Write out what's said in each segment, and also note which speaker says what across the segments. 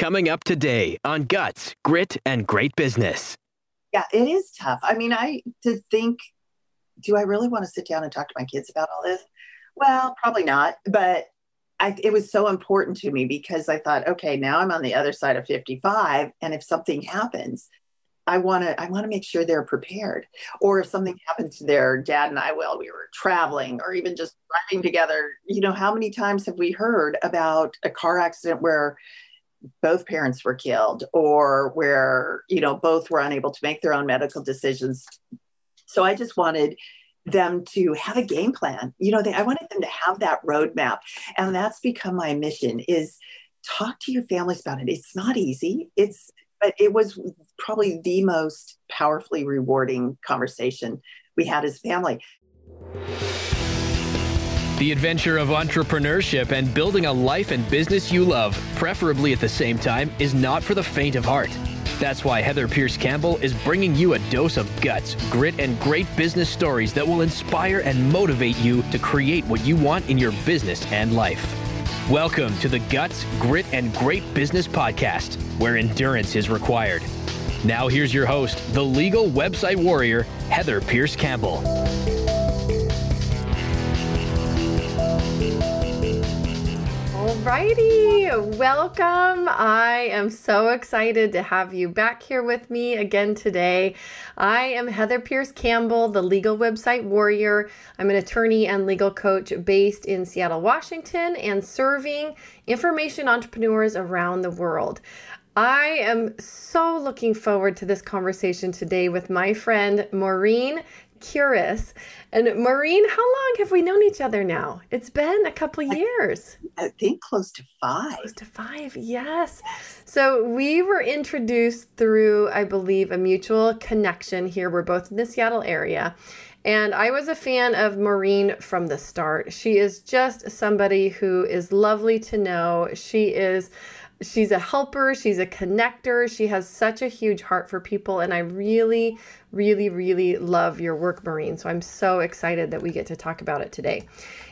Speaker 1: Coming up today on Guts, Grit, and Great Business.
Speaker 2: Yeah, it is tough. I mean, I to think, do I really want to sit down and talk to my kids about all this? Well, probably not. But I, it was so important to me because I thought, okay, now I'm on the other side of 55, and if something happens, I want to I want to make sure they're prepared. Or if something happened to their dad and I while we were traveling, or even just driving together, you know, how many times have we heard about a car accident where both parents were killed, or where you know both were unable to make their own medical decisions? So I just wanted them to have a game plan. You know, they, I wanted them to have that roadmap, and that's become my mission: is talk to your families about it. It's not easy. It's but it was probably the most powerfully rewarding conversation we had as family.
Speaker 1: The adventure of entrepreneurship and building a life and business you love, preferably at the same time, is not for the faint of heart. That's why Heather Pearce Campbell is bringing you a dose of guts, grit, and great business stories that will inspire and motivate you to create what you want in your business and life. Welcome to the Guts, Grit, and Great Business Podcast, where endurance is required. Now, here's your host, the legal website warrior, Heather Pearce Campbell.
Speaker 3: Alrighty, welcome. I am so excited to have you back here with me again today. I am Heather Pearce Campbell, the legal website warrior. I'm an attorney and legal coach based in Seattle, Washington, and serving information entrepreneurs around the world. I am so looking forward to this conversation today with my friend Maureen Curis. And Maureen, how long have we known each other now? It's been a couple years.
Speaker 2: I think close to five.
Speaker 3: Close to five, yes. So we were introduced through, I believe, a mutual connection here. We're both in the Seattle area. And I was a fan of Maureen from the start. She is just somebody who is lovely to know. She is she's a helper, she's a connector, she has such a huge heart for people and I really really really love your work Maureen. So I'm so excited that we get to talk about it today.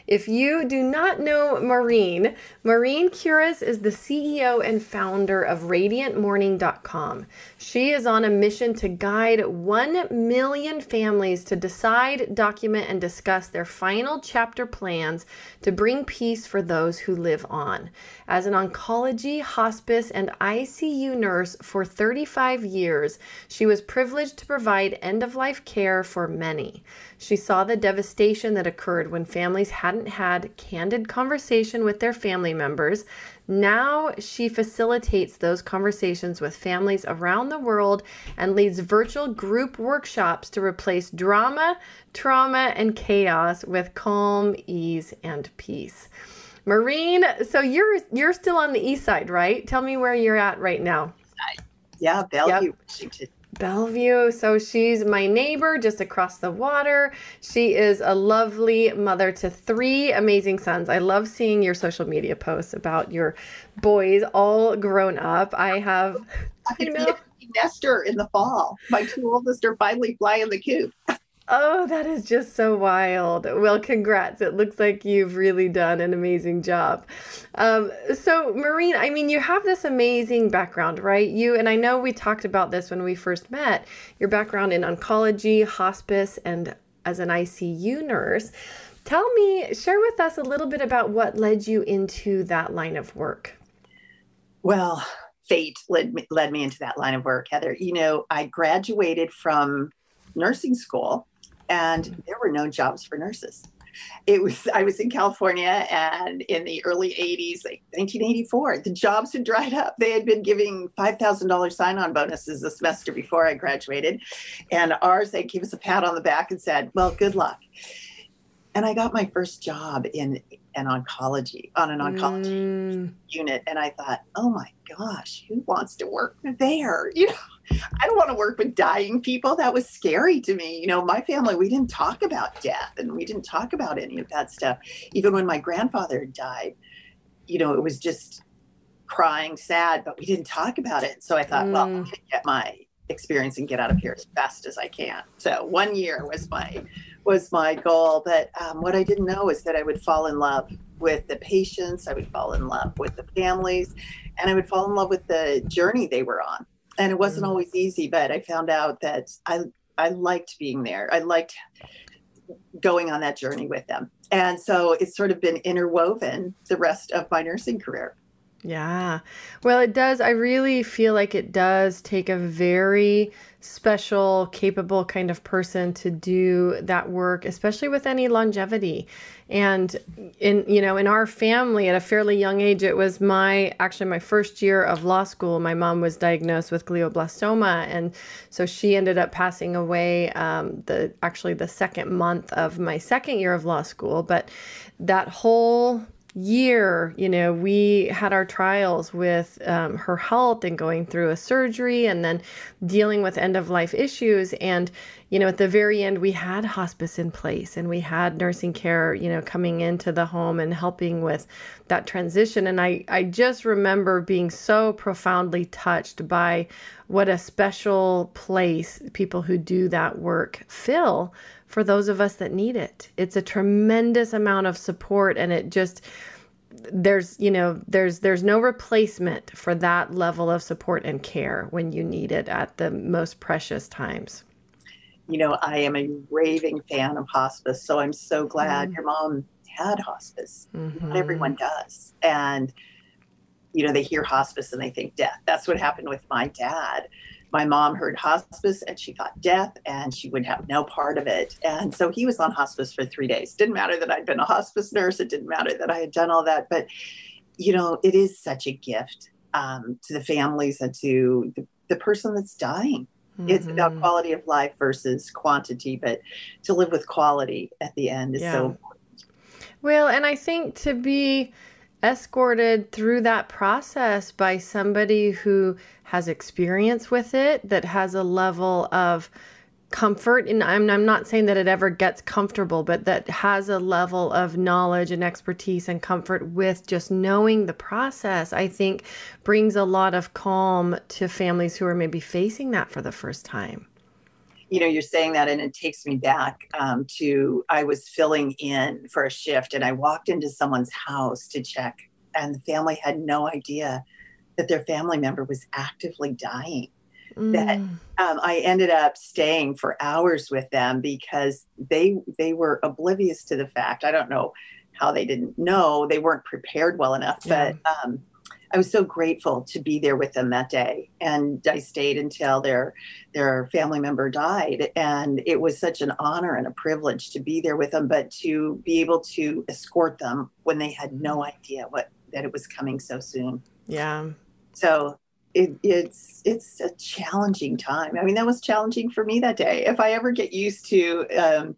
Speaker 3: If you do not know Maureen, Maureen Curis is the CEO and founder of RadiantMorning.com. She is on a mission to guide 1 million families to decide, document, and discuss their final chapter plans to bring peace for those who live on. As an oncology, hospice, and ICU nurse for 35 years, she was privileged to provide end of life care for many. She saw the devastation that occurred when families hadn't had candid conversation with their family members. Now she facilitates those conversations with families around the world and leads virtual group workshops to replace drama, trauma, and chaos with calm, ease, and peace. Maureen, so you're you're still on the east side, right? Tell me where you're at right now.
Speaker 2: Yeah, Bellevue, yep. Washington.
Speaker 3: Bellevue. So she's my neighbor just across the water. She is a lovely mother to three amazing sons. I love seeing your social media posts about your boys all grown up. I have, I
Speaker 2: you know, nester in the fall. My two oldest are finally flying the coop.
Speaker 3: Oh, that is just so wild. Well, congrats. It looks like you've really done an amazing job. Um, so, Maureen, I mean, you have this amazing background, right? You, and I know we talked about this when we first met, your background in oncology, hospice, and as an ICU nurse. Tell me, share with us a little bit about what led you into that line of work.
Speaker 2: Well, fate led me, led me into that line of work, Heather. You know, I graduated from nursing school and there were no jobs for nurses. It was I was in California and in the early 80s, like 1984, the jobs had dried up. They had been giving $5,000 sign-on bonuses the semester before I graduated. And ours, they gave us a pat on the back and said, well, good luck. And I got my first job in an oncology on an oncology mm. unit and i thought oh my gosh who wants to work there you know i don't want to work with dying people that was scary to me you know my family we didn't talk about death and we didn't talk about any of that stuff even when my grandfather died you know it was just crying sad but we didn't talk about it so i thought mm. well i'm going to get my experience and get out of here as fast as i can so one year was my was my goal. But um, what I didn't know is that I would fall in love with the patients, I would fall in love with the families, and I would fall in love with the journey they were on. And it wasn't mm. always easy, but I found out that I I liked being there. I liked going on that journey with them. And so it's sort of been interwoven the rest of my nursing career.
Speaker 3: Yeah. Well, it does. I really feel like it does take a very special, capable kind of person to do that work, especially with any longevity. And in you know, in our family at a fairly young age, it was my actually my first year of law school. My mom was diagnosed with glioblastoma, and so she ended up passing away um, the actually the second month of my second year of law school. But that whole year, you know, we had our trials with um, her health and going through a surgery and then dealing with end of life issues. And, you know, at the very end, we had hospice in place and we had nursing care, you know, coming into the home and helping with that transition. And I, I just remember being so profoundly touched by what a special place people who do that work fill for those of us that need it. It's a tremendous amount of support and it just there's you know there's there's no replacement for that level of support and care when you need it at the most precious times.
Speaker 2: You know i am a raving fan of hospice so i'm so glad mm. your mom had hospice. Mm-hmm. not everyone does. And you know they hear hospice and they think death. That's what happened with my dad my mom heard hospice and she thought death and she would have no part of it. And so he was on hospice for three days. Didn't matter that I'd been a hospice nurse, it didn't matter that I had done all that. But, you know, it is such a gift um, to the families and to the, the person that's dying. Mm-hmm. It's about quality of life versus quantity, but to live with quality at the end is yeah. so important.
Speaker 3: Well, and I think to be escorted through that process by somebody who has experience with it, that has a level of comfort. And I'm, I'm not saying that it ever gets comfortable but that has a level of knowledge and expertise and comfort with just knowing the process i think brings a lot of calm to families who are maybe facing that for the first time
Speaker 2: you know, you're saying that, and it takes me back um, to I was filling in for a shift, and I walked into someone's house to check, and the family had no idea that their family member was actively dying. Mm. That um, I ended up staying for hours with them because they they were oblivious to the fact. I don't know how they didn't know; they weren't prepared well enough, yeah. but. Um, I was so grateful to be there with them that day, and I stayed until their their family member died, and it was such an honor and a privilege to be there with them, but to be able to escort them when they had no idea what that it was coming so soon.
Speaker 3: Yeah.
Speaker 2: So it, it's it's a challenging time. I mean, that was challenging for me that day. If I ever get used to um,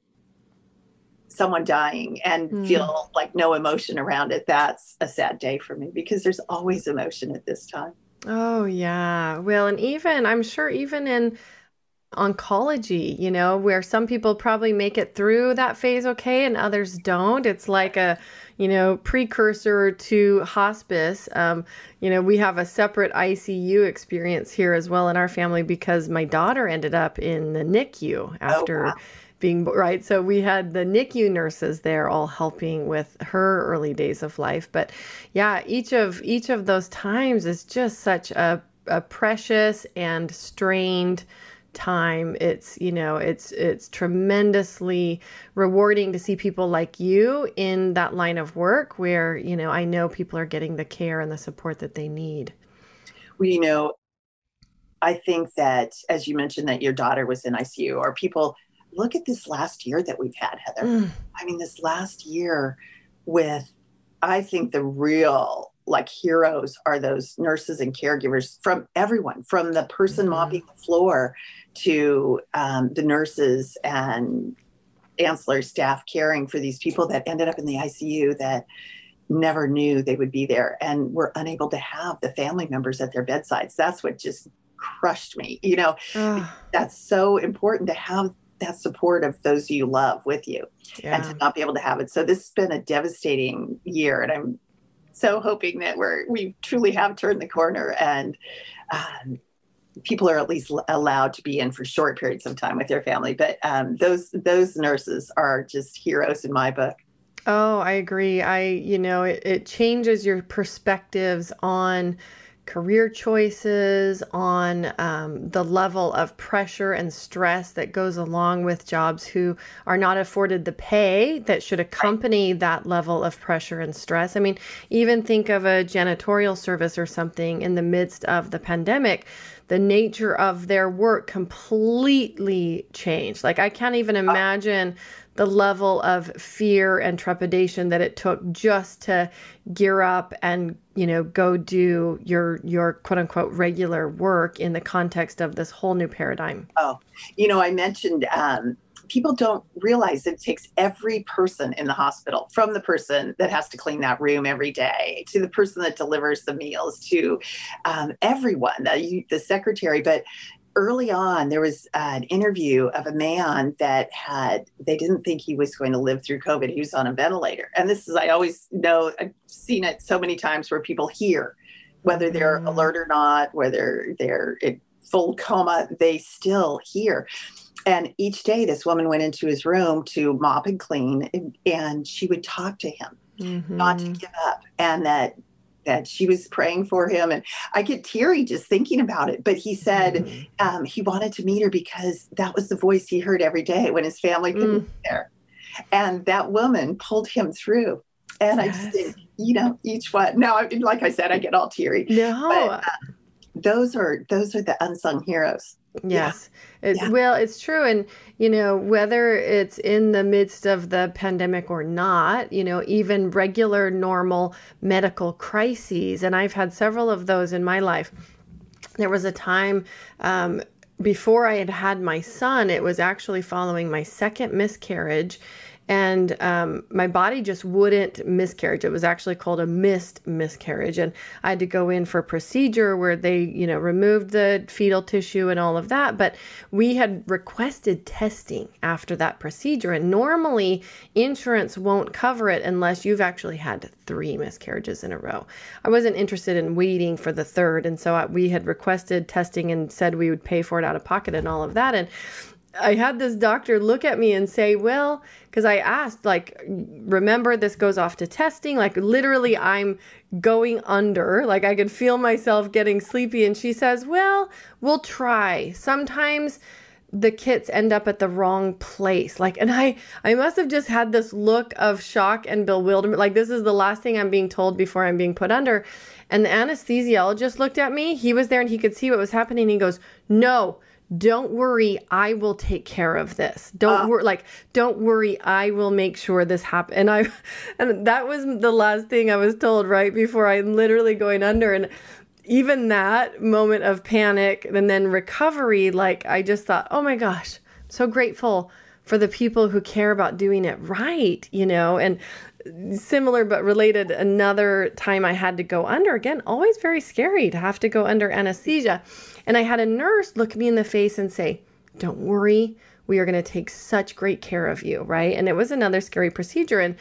Speaker 2: someone dying and mm. feel like no emotion around it, that's a sad day for me because there's always emotion at this time.
Speaker 3: Oh, yeah. Well, and even, I'm sure, even in oncology, you know, where some people probably make it through that phase okay and others don't. It's like a, you know, precursor to hospice. Um, you know, we have a separate ICU experience here as well in our family because my daughter ended up in the NICU after. Oh, wow being right. So we had the NICU nurses there all helping with her early days of life. But yeah, each of each of those times is just such a, a precious and strained time it's you know it's it's tremendously rewarding to see people like you in that line of work where you know i know people are getting the care and the support that they need
Speaker 2: well you know i think that as you mentioned that your daughter was in icu or people look at this last year that we've had, Heather. Mm. I mean, this last year with, I think the real like heroes are those nurses and caregivers from everyone, from the person mm mopping the floor to um, the nurses and ancillary staff caring for these people that ended up in the ICU that never knew they would be there and were unable to have the family members at their bedsides. That's what just crushed me. You know, that's so important to have that support of those you love with you yeah. and to not be able to have it. So this has been a devastating year and I'm so hoping that we're we truly have turned the corner and um, people are at least allowed to be in for short periods of time with their family. But um, those those nurses are just heroes in my book.
Speaker 3: Oh, I agree. I, you know, it, it changes your perspectives on career choices, on um, the level of pressure and stress that goes along with jobs who are not afforded the pay that should accompany that level of pressure and stress. I mean, even think of a janitorial service or something in the midst of the pandemic. The nature of their work completely changed. Like, I can't even imagine the level of fear and trepidation that it took just to gear up and you know go do your your quote unquote regular work in the context of this whole new paradigm.
Speaker 2: Oh you know i mentioned um, people don't realize it takes every person in the hospital from the person that has to clean that room every day to the person that delivers the meals to um, everyone the, the secretary. But early on, there was an interview of a man that had, they didn't think he was going to live through COVID. He was on a ventilator. And this is, I always know, I've seen it so many times where people hear, whether they're mm. alert or not, whether they're in full coma, they still hear. And each day, this woman went into his room to mop and clean, and, and she would talk to him, mm-hmm. not to mm-hmm. give up, and that that she was praying for him. And I get teary just thinking about it. But he said mm-hmm. um, he wanted to meet her because that was the voice he heard every day when his family couldn't mm. be there. And that woman pulled him through. And yes. I just think, you know, each one. Now, I mean, like I said, I get all teary.
Speaker 3: No.
Speaker 2: But, uh, those are those are the unsung heroes.
Speaker 3: Yes. Yeah. yeah. Well, it's true. And, you know, whether it's in the midst of the pandemic or not, you know, even regular, normal medical crises, and I've had several of those in my life. There was a time um, before I had had my son, it was actually following my second miscarriage and um, my body just wouldn't miscarriage. It was actually called a missed miscarriage, and I had to go in for a procedure where they, you know, removed the fetal tissue and all of that. But we had requested testing after that procedure, and normally insurance won't cover it unless you've actually had three miscarriages in a row. I wasn't interested in waiting for the third, and so we had requested testing and said we would pay for it out of pocket and all of that, and I had this doctor look at me and say, Well, because I asked, like, remember this goes off to testing? Like, literally, I'm going under. Like, I could feel myself getting sleepy. And she says, Well, we'll try. Sometimes the kits end up at the wrong place like and i i must have just had this look of shock and bewilderment like this is the last thing i'm being told before i'm being put under and the anesthesiologist looked at me he was there and he could see what was happening he goes no don't worry i will take care of this. Don't uh, worry like don't worry i will make sure this happens and i and that was the last thing i was told right before i'm literally going under and even that moment of panic and then recovery like i just thought oh my gosh so grateful for the people who care about doing it right you know and similar but related another time i had to go under again always very scary to have to go under anesthesia and I had a nurse look me in the face and say, Don't worry, we are going to take such great care of you, right? And it was another scary procedure. And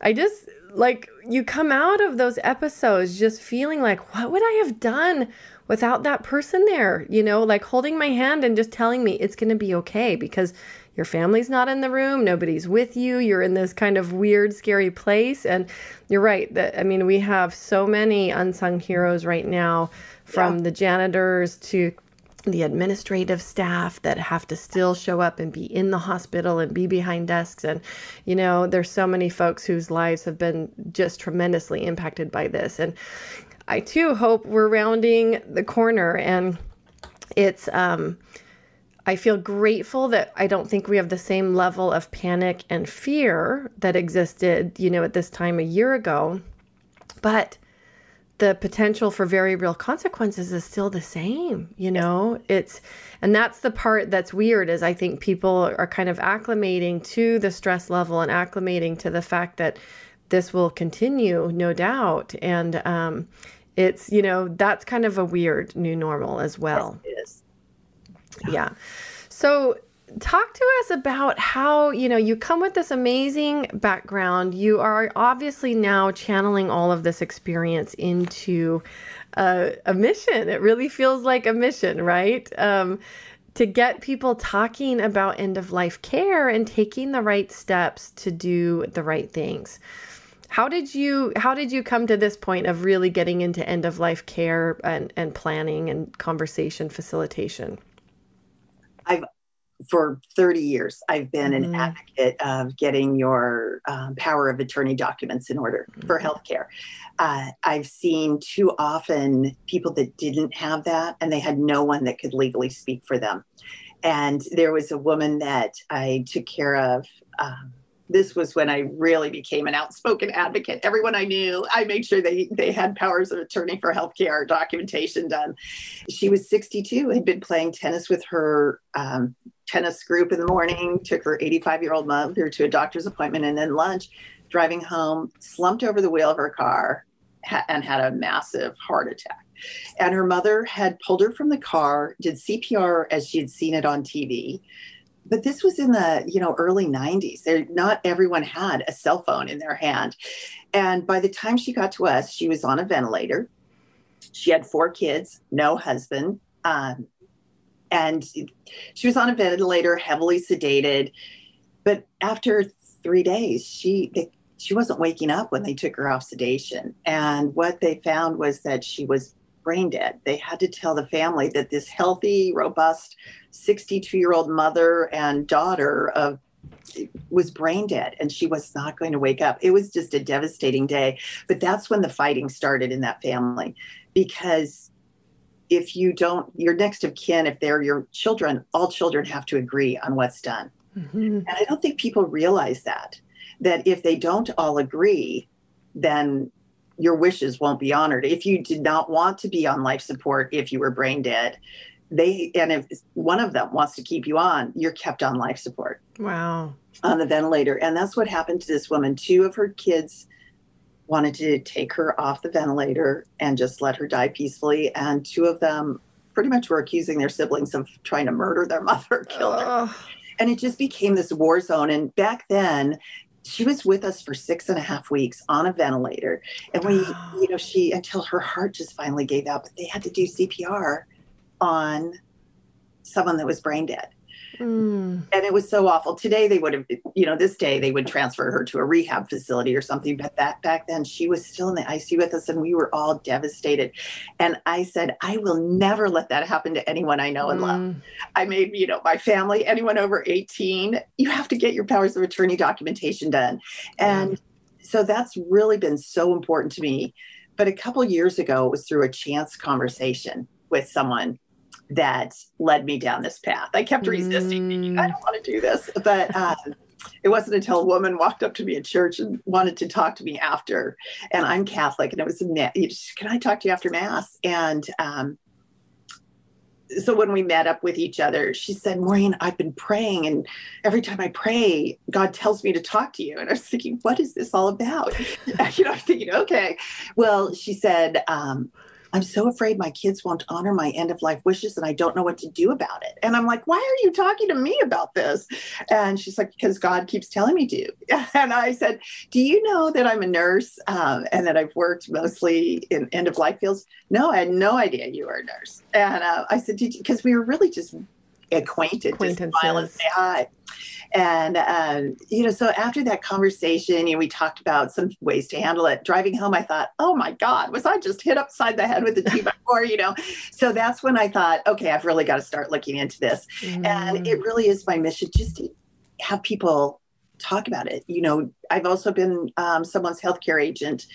Speaker 3: I just, like, you come out of those episodes just feeling like, What would I have done without that person there? You know, like holding my hand and just telling me it's going to be okay because your family's not in the room, nobody's with you, you're in this kind of weird, scary place. And you're right that, I mean, we have so many unsung heroes right now from yeah. the janitors to the administrative staff that have to still show up and be in the hospital and be behind desks and you know there's so many folks whose lives have been just tremendously impacted by this and i too hope we're rounding the corner and it's um I feel grateful that I don't think we have the same level of panic and fear that existed, you know, at this time a year ago. But the potential for very real consequences is still the same you know? It's and that's the part that's weird is i think people are kind of acclimating to the stress level and acclimating to the fact that this will continue no doubt. And um, it's you know that's kind of a weird new normal as well.
Speaker 2: Yes, it is
Speaker 3: yeah so talk to us about how you know you come with this amazing background you are obviously now channeling all of this experience into a, a mission it really feels like a mission right um, to get people talking about end of life care and taking the right steps to do the right things. How did you how did you come to this point of really getting into end of life care and, and planning and conversation facilitation?
Speaker 2: I've for 30 years i've been an mm-hmm. advocate of getting your um, power of attorney documents in order mm-hmm. for healthcare uh, i've seen too often people that didn't have that and they had no one that could legally speak for them and there was a woman that i took care of um, this was when I really became an outspoken advocate. Everyone I knew, I made sure they, they had powers of attorney for healthcare documentation done. She was 62, had been playing tennis with her um, tennis group in the morning, took her 85 year old mother to a doctor's appointment, and then lunch, driving home, slumped over the wheel of her car ha- and had a massive heart attack. And her mother had pulled her from the car, did CPR as she had seen it on TV but this was in the you know early 90s there not everyone had a cell phone in their hand. And by the time she got to us she was on a ventilator. She had four kids no husband um, and she was on a ventilator heavily sedated. But after three days she they, she wasn't waking up when they took her off sedation. And what they found was that she was brain dead. They had to tell the family that this healthy, robust 62 year old mother and daughter of was brain dead and she was not going to wake up. It was just a devastating day. But that's when the fighting started in that family because if you don't, your next of kin, if they're your children, all children have to agree on what's done. Mm-hmm. And I don't think people realize that, that if they don't all agree, then your wishes won't be honored. If you did not want to be on life support, if you were brain dead, they and if one of them wants to keep you on, you're kept on life support.
Speaker 3: Wow.
Speaker 2: On the ventilator. And that's what happened to this woman. Two of her kids wanted to take her off the ventilator and just let her die peacefully. And two of them pretty much were accusing their siblings of trying to murder their mother, kill her. And it just became this war zone. And back then, she was with us for six and a half weeks on a ventilator. And we, you know, she, until her heart just finally gave out, but they had to do CPR on someone that was brain dead. Mm. And it was so awful. Today they would have, you know, this day they would transfer her to a rehab facility or something. But that back then she was still in the ICU with us and we were all devastated. And I said, I will never let that happen to anyone I know and mm. love. I made, you know, my family, anyone over 18, you have to get your powers of attorney documentation done. And so that's really been so important to me. But a couple years ago, it was through a chance conversation with someone that led me down this path. I kept resisting, mm. I don't want to do this. But um, it wasn't until a woman walked up to me at church and wanted to talk to me after. And I'm Catholic, and it was, can I talk to you after Mass? And um, so when we met up with each other, she said, Maureen, I've been praying, and every time I pray, God tells me to talk to you. And I was thinking, what is this all about? you know, I'm thinking, okay. Well, she said, um, I'm so afraid my kids won't honor my end of life wishes and I don't know what to do about it. And I'm like, why are you talking to me about this? And she's like, because God keeps telling me to. And I said, do you know that I'm a nurse um, and that I've worked mostly in end of life fields? No, I had no idea you were a nurse. And uh, I said, because we were really just acquainted, just smile and say hi. And, um, you know, so after that conversation, you know, we talked about some ways to handle it. Driving home, I thought, oh my God, was I just hit upside the head with a two by four, you know? So that's when I thought, okay, I've really got to start looking into this. Mm. And it mm. really is my mission just to have people talk about it. You know, I've also been um, someone's healthcare agent,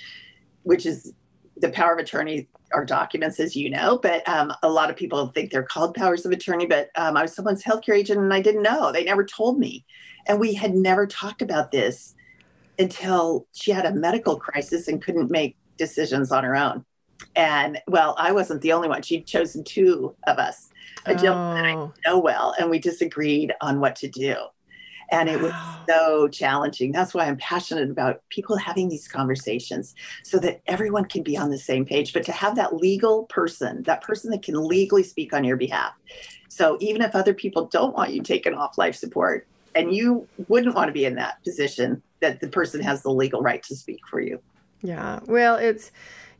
Speaker 2: which is the power of attorney are documents, as you know, but um, a lot of people think they're called powers of attorney. But um, I was someone's healthcare agent and I didn't know. They never told me. And we had never talked about this until she had a medical crisis and couldn't make decisions on her own. And well, I wasn't the only one. She'd chosen two of us, a oh. gentleman I know well, and we disagreed on what to do. And it was so challenging. That's why I'm passionate about people having these conversations so that everyone can be on the same page. But to have that legal person, that person that can legally speak on your behalf. So even if other people don't want you taken off life support, and you wouldn't want to be in that position, that the person has the legal right to speak for you.
Speaker 3: Yeah. Well, it's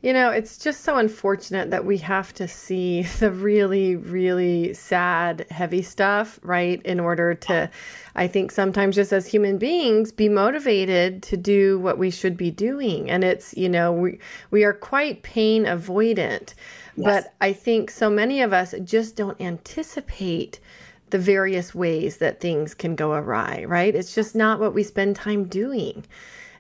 Speaker 3: You know, it's just so unfortunate that we have to see the really, really sad, heavy stuff, right? In order to, I think sometimes just as human beings, be motivated to do what we should be doing. And it's, you know, we, we are quite pain avoidant. Yes. But I think so many of us just don't anticipate the various ways that things can go awry, right? It's just not what we spend time doing.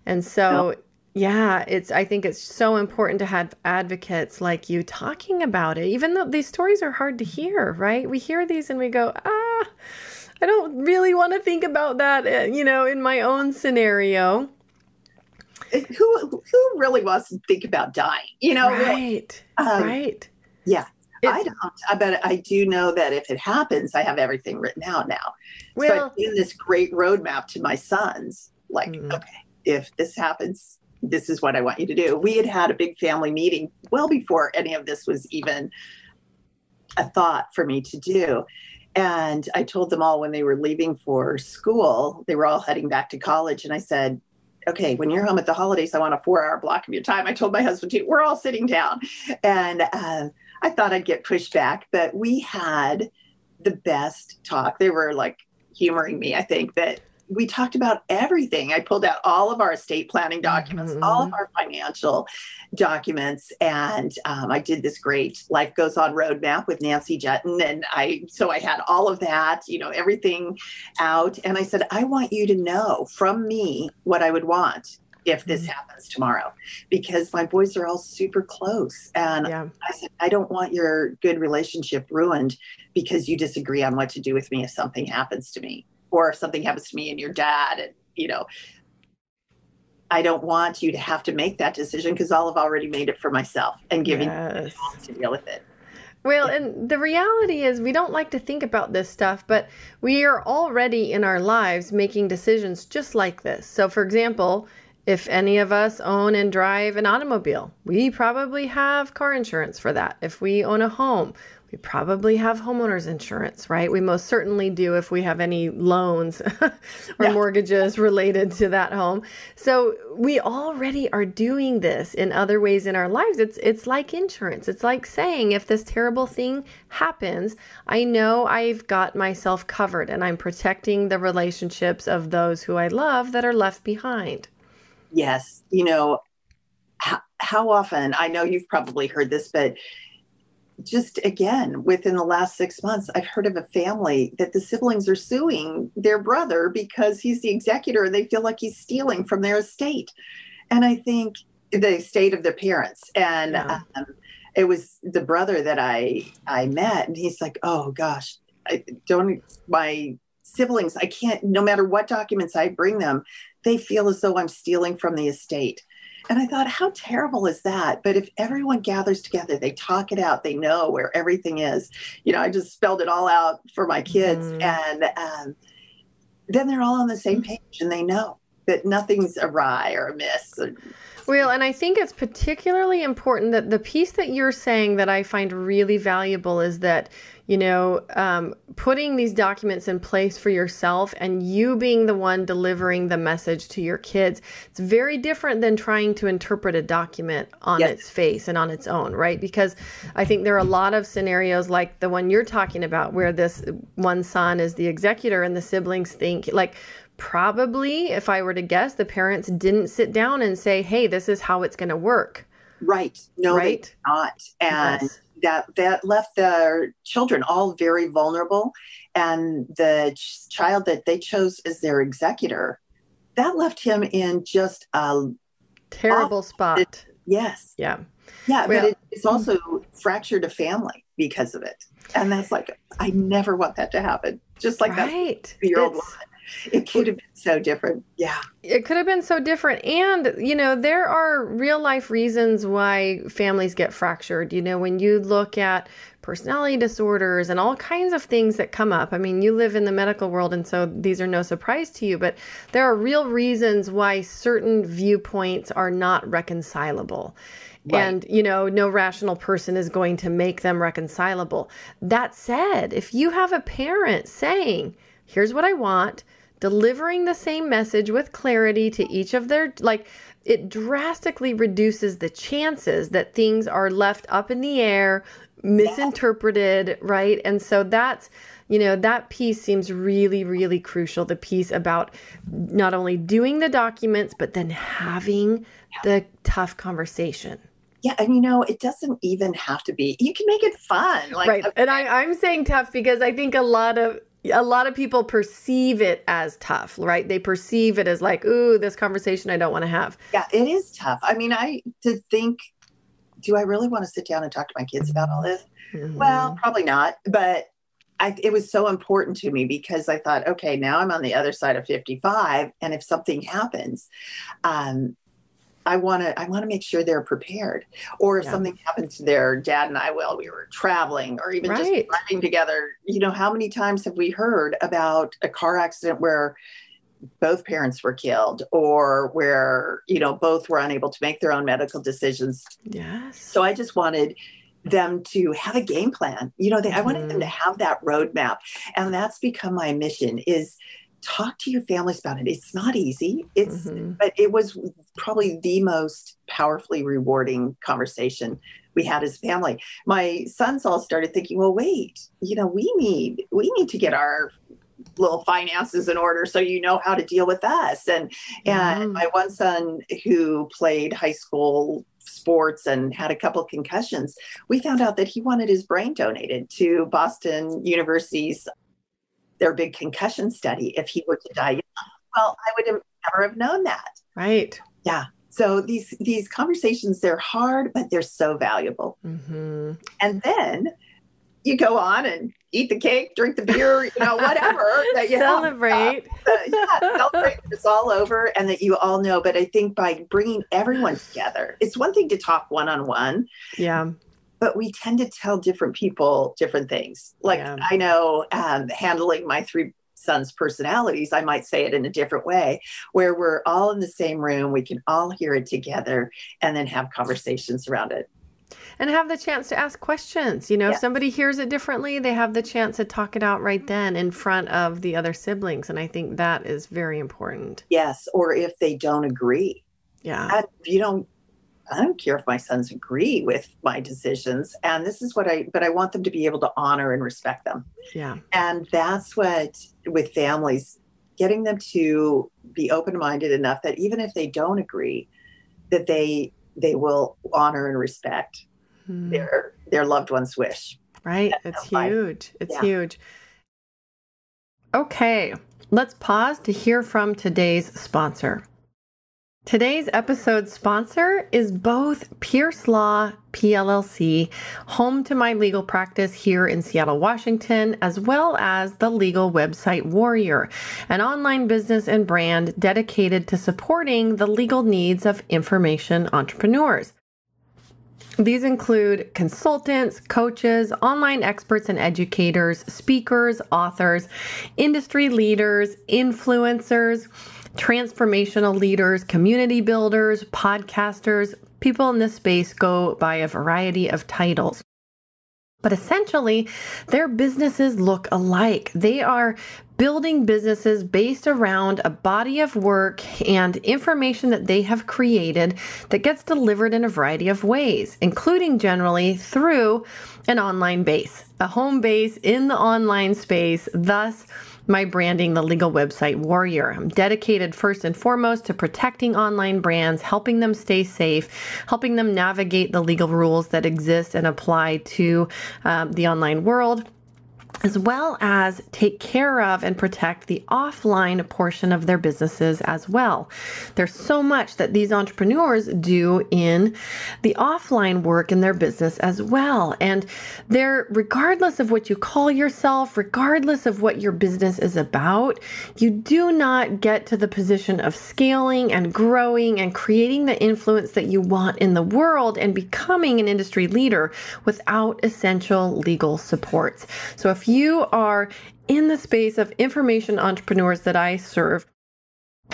Speaker 3: And so, yeah, it's I think it's so important to have advocates like you talking about it, even though these stories are hard to hear, right? We hear these and we go, ah, I don't really want to think about that, uh, you know, in my own scenario.
Speaker 2: Who who really wants to think about dying? You know,
Speaker 3: right? Um, right.
Speaker 2: Yeah, it's, I don't, but I do know that if it happens, I have everything written out now. Well, so I've given this great roadmap to my sons. Like, mm-hmm. okay, if this happens, this is what I want you to do. We had had a big family meeting well before any of this was even a thought for me to do. And I told them all when they were leaving for school, they were all heading back to college. And I said, okay, when you're home at the holidays, I want a four hour block of your time. I told my husband, too, we're all sitting down. And uh, I thought I'd get pushed back, but we had the best talk. They were like humoring me, I think, that we talked about everything. I pulled out all of our estate planning documents, mm-hmm. all of our financial documents, and um, I did this great life goes on roadmap with Nancy Juetten, and I so I had all of that, you know, everything out, and I said, I want you to know from me what I would want if this mm-hmm. happens tomorrow because my boys are all super close and yeah. i said i don't want your good relationship ruined because you disagree on what to do with me if something happens to me or if something happens to me and your dad and you know i don't want you to have to make that decision because i'll have already made it for myself and giving yes. to deal with it
Speaker 3: well, and the reality is, we don't like to think about this stuff, but we are already in our lives making decisions just like this. So, for example, if any of us own and drive an automobile, we probably have car insurance for that. If we own a home, we probably have homeowners insurance, right? We most certainly do if we have any loans or yeah. mortgages related to that home. So we already are doing this in other ways in our lives. It's it's like insurance. It's like saying if this terrible thing happens, I know I've got myself covered and I'm protecting the relationships of those who I love that are left behind.
Speaker 2: Yes. You know, how, how often, I know you've probably heard this, but just again, within the last six months, I've heard of a family that the siblings are suing their brother because he's the executor and they feel like he's stealing from their estate. And I think the estate of their parents. And yeah. um, it was the brother that I I met, and he's like, "Oh gosh, I don't my siblings. I can't. No matter what documents I bring them, they feel as though I'm stealing from the estate. And I thought, how terrible is that? But if everyone gathers together, they talk it out, they know where everything is. You know, I just spelled it all out for my kids. Mm. And um, then they're all on the same page and they know that nothing's awry or amiss.
Speaker 3: Well, and I think it's particularly important that the piece that you're saying that I find really valuable is that you know, um, putting these documents in place for yourself and you being the one delivering the message to your kids. It's very different than trying to interpret a document on yes. its face and on its own, right? Because I think there are a lot of scenarios like the one you're talking about where this one son is the executor and the siblings think, like, probably, if I were to guess, the parents didn't sit down and say, hey, this is how it's going to work.
Speaker 2: Right. No, right? not. And yes that that left their children all very vulnerable and the ch- child that they chose as their executor that left him in just a
Speaker 3: terrible spot
Speaker 2: it, yes
Speaker 3: yeah
Speaker 2: yeah well, but it, it's also fractured a family because of it and that's like i never want that to happen just like right. that year old it could have been so different. Yeah.
Speaker 3: It could have been so different. And, you know, there are real life reasons why families get fractured. You know, when you look at personality disorders and all kinds of things that come up. I mean, you live in the medical world, and so these are no surprise to you, but there are real reasons why certain viewpoints are not reconcilable. Right. And, you know, no rational person is going to make them reconcilable. That said, if you have a parent saying, here's what I want, delivering the same message with clarity to each of their like it drastically reduces the chances that things are left up in the air, misinterpreted, right? And so that's you know, that piece seems really, really crucial. The piece about not only doing the documents, but then having the tough conversation.
Speaker 2: Yeah, and you know, it doesn't even have to be. You can make it fun,
Speaker 3: like, right? And I, I'm saying tough because I think a lot of a lot of people perceive it as tough, right? They perceive it as like, ooh, this conversation I don't want to have.
Speaker 2: Yeah, it is tough. I mean, I to think, do I really want to sit down and talk to my kids about all this? Mm-hmm. Well, probably not. But I, it was so important to me because I thought, okay, now I'm on the other side of 55, and if something happens, um, I want to I want to make sure they're prepared. Or if yeah. something happened to their dad and I while we were traveling, or even right. just driving together, you know, how many times have we heard about a car accident where both parents were killed or where you know both were unable to make their own medical decisions
Speaker 3: yes
Speaker 2: so i just wanted them to have a game plan you know they, i wanted them to mm-hmm. have that roadmap and that's become my mission is talk to your families about it. It's not easy. It's mm-hmm. but it was probably the most powerfully rewarding conversation we had as family. My sons all started thinking, well, wait, you know, we need we need to get our little finances in order so you know how to deal with us. And and my one son who played high school sports and had a couple concussions, we found out that he wanted his brain donated to Boston University's their big concussion study if he were to die young. Well, I would have never have known that.
Speaker 3: Right.
Speaker 2: Yeah. So these these conversations they're hard, but they're so valuable.
Speaker 3: Mm-hmm.
Speaker 2: And then you go on and eat the cake, drink the beer, you know, whatever.
Speaker 3: that you celebrate.
Speaker 2: Uh, yeah, celebrate. It's all over, and that you all know. But I think by bringing everyone together, it's one thing to talk one on one.
Speaker 3: Yeah
Speaker 2: but we tend to tell different people different things. Like yeah. I know um, handling my three sons' personalities, I might say it in a different way, where we're all in the same room, we can all hear it together, and then have conversations around it.
Speaker 3: And have the chance to ask questions. You know, yeah. if somebody hears it differently, they have the chance to talk it out right then in front of the other siblings. And I think that is very important.
Speaker 2: Yes. Or if they don't agree.
Speaker 3: Yeah. And
Speaker 2: you don't I don't care if my sons agree with my decisions. And this is what I, but I want them to be able to honor and respect them.
Speaker 3: Yeah.
Speaker 2: And that's what, with families, getting them to be open minded enough that even if they don't agree, that they, they will honor and respect hmm. their, their loved one's wish.
Speaker 3: Right. It's huge. It's yeah. huge. Okay. Let's pause to hear from today's sponsor. Today's episode sponsor is both Pearce Law PLLC, home to my legal practice here in Seattle, Washington, as well as the legal website Warrior, an online business and brand dedicated to supporting the legal needs of information entrepreneurs. These include consultants, coaches, online experts and educators, speakers, authors, industry leaders, influencers transformational leaders, community builders, podcasters. People in this space go by a variety of titles. But essentially, their businesses look alike. They are building businesses based around a body of work and information that they have created that gets delivered in a variety of ways, including generally through an online base, a home base in the online space, thus my branding, the legal website Warrior. I'm dedicated first and foremost to protecting online brands, helping them stay safe, helping them navigate the legal rules that exist and apply to um, the online world as well as take care of and protect the offline portion of their businesses as well. There's so much that these entrepreneurs do in the offline work in their business as well. And they're, regardless of what you call yourself, regardless of what your business is about, you do not get to the position of scaling and growing and creating the influence that you want in the world and becoming an industry leader without essential legal supports. So if you are in the space of information entrepreneurs that I serve,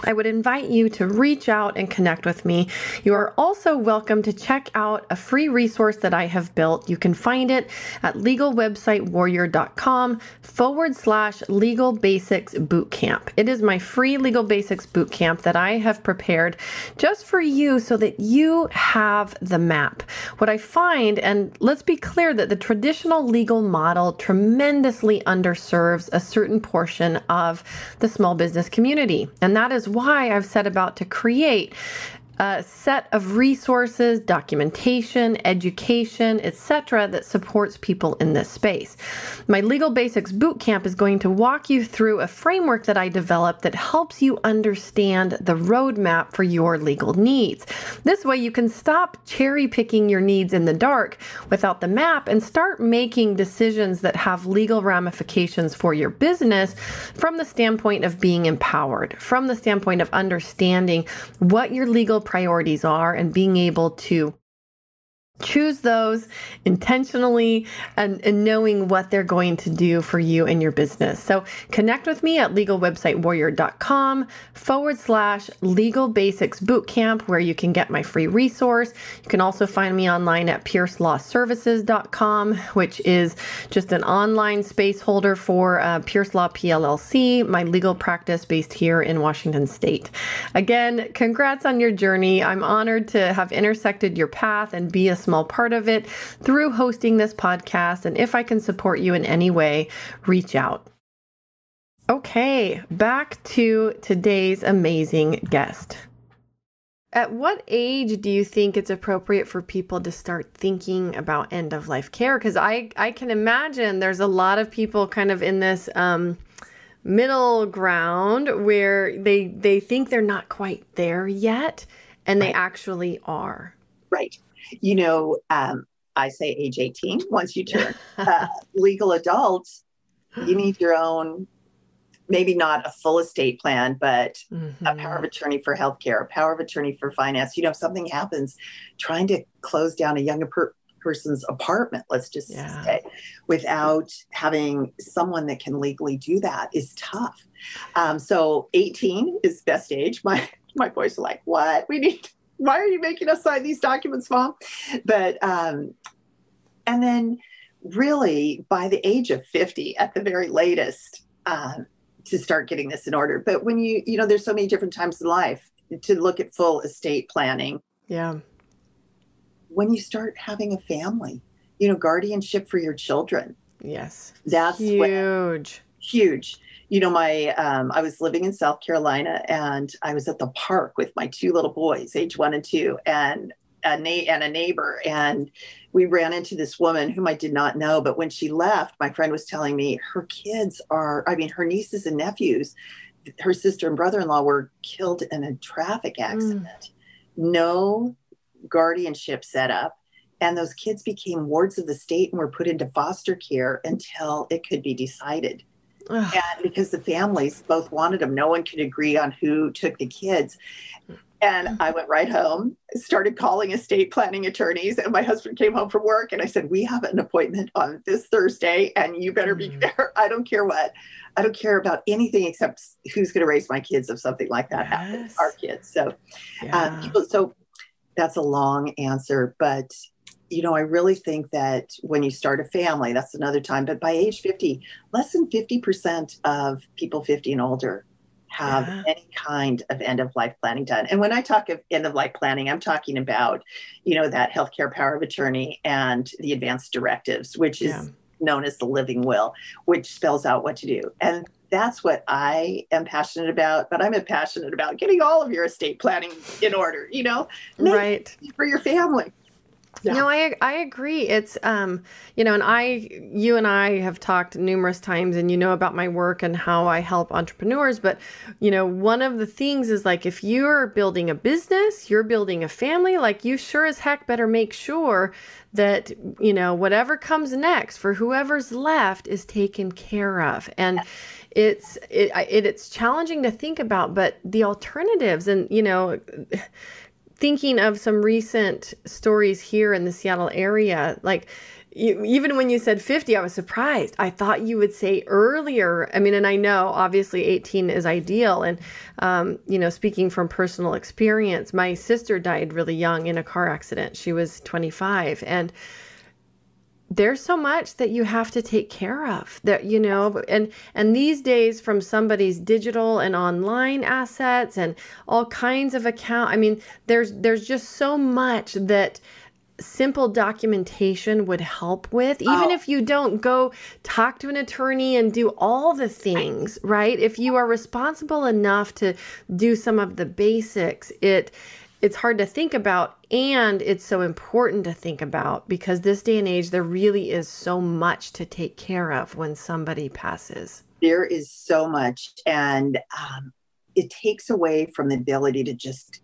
Speaker 3: I would invite you to reach out and connect with me. You are also welcome to check out a free resource that I have built. You can find it at legalwebsitewarrior.com forward slash legal basics bootcamp. It is my free legal basics bootcamp that I have prepared just for you so that you have the map. What I find, and let's be clear that the traditional legal model tremendously underserves a certain portion of the small business community, and that is why I've set about to create a set of resources, documentation, education, etc. that supports people in this space. My Legal Basics Bootcamp is going to walk you through a framework that I developed that helps you understand the roadmap for your legal needs. This way you can stop cherry picking your needs in the dark without the map and start making decisions that have legal ramifications for your business from the standpoint of being empowered, from the standpoint of understanding what your legal priorities are and being able to choose those intentionally and, and, knowing what they're going to do for you and your business. So connect with me at legalwebsitewarrior.com forward slash legal basics bootcamp, where you can get my free resource. You can also find me online at pearcelawservices.com, which is just an online space holder for uh, Pearce Law PLLC, my legal practice based here in Washington State. Again, congrats on your journey. I'm honored to have intersected your path and be a small part of it through hosting this podcast. And if I can support you in any way, reach out. Okay, back to today's amazing guest. At what age do you think it's appropriate for people to start thinking about end of life care? Because I, I can imagine there's a lot of people kind of in this um, middle ground where they they think they're not quite there yet, and they actually are.
Speaker 2: Right you know, um, I say age 18, once you turn uh, legal adults, you need your own, maybe not a full estate plan, but mm-hmm. a power of attorney for healthcare, a power of attorney for finance. You know, if something happens, trying to close down a younger per- person's apartment, let's just yeah. say, without having someone that can legally do that is tough. Um, so 18 is best age. My my boys are like, what? We need why are you making us sign these documents, mom? But, um, and then really by the age of 50 at the very latest, um, to start getting this in order. But when you, you know, there's so many different times in life to look at full estate planning.
Speaker 3: Yeah.
Speaker 2: When you start having a family, you know, guardianship for your children.
Speaker 3: Yes.
Speaker 2: That's
Speaker 3: huge. When,
Speaker 2: huge you know, my um, I was living in South Carolina, and I was at the park with my two little boys, age one and two, and a na- and a neighbor, and we ran into this woman whom I did not know. But when she left, my friend was telling me her kids are, I mean, her nieces and nephews, her sister and brother-in-law were killed in a traffic mm. accident. Mm. No guardianship set up and those kids became wards of the state and were put into foster care until it could be decided and because the families both wanted them, no one could agree on who took the kids. And I went right home, started calling estate planning attorneys, and my husband came home from work and I said, We have an appointment on this Thursday, and you better be mm. there. I don't care what. I don't care about anything except who's going to raise my kids if something like that yes. happens, our kids. So, uh, yeah. so that's a long answer, but you know, I really think that when you start a family, that's another time. But by age 50, less than 50% of people 50 and older have yeah. any kind of end of life planning done. And when I talk of end of life planning, I'm talking about, you know, that healthcare power of attorney and the advanced directives, which is yeah. known as the living will, which spells out what to do. And that's what I am passionate about. But I'm passionate about getting all of your estate planning in order, you know,
Speaker 3: right
Speaker 2: for your family.
Speaker 3: Yeah. No, I I agree. It's um, you know, and I you and I have talked numerous times and you know about my work and how I help entrepreneurs, but you know, one of the things is like if you're building a business, you're building a family, like you sure as heck better make sure that you know, whatever comes next for whoever's left is taken care of. And it's it, it it's challenging to think about, but the alternatives and you know, thinking of some recent stories here in the Seattle area, like you, even when you said 50, I was surprised. I thought you would say earlier. I mean, and I know obviously 18 is ideal. And, um, you know, speaking from personal experience, my sister died really young in a car accident. She was 25. And, there's so much that you have to take care of that you know and and these days from somebody's digital and online assets and all kinds of account i mean there's there's just so much that simple documentation would help with even oh. if you don't go talk to an attorney and do all the things right if you are responsible enough to do some of the basics it it's hard to think about and it's so important to think about because this day and age there really is so much to take care of when somebody passes.
Speaker 2: There is so much and um, it takes away from the ability to just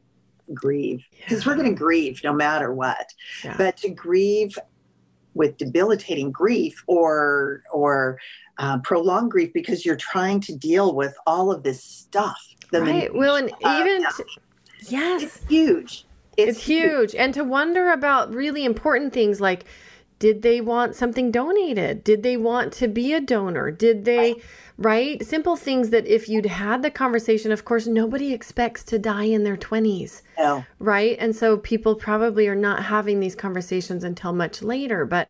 Speaker 2: grieve. Because yeah. we're going to grieve no matter what. Yeah. but to grieve with debilitating grief or or uh, prolonged grief because you're trying to deal with all of this stuff
Speaker 3: right. Well and even t- yes.
Speaker 2: It's huge
Speaker 3: it's, it's huge. huge and to wonder about really important things like did they want something donated did they want to be a donor did they right? Simple things that if you'd had the conversation, of course, nobody expects to die in their 20s.
Speaker 2: No.
Speaker 3: Right? And so people probably are not having these conversations until much later. But,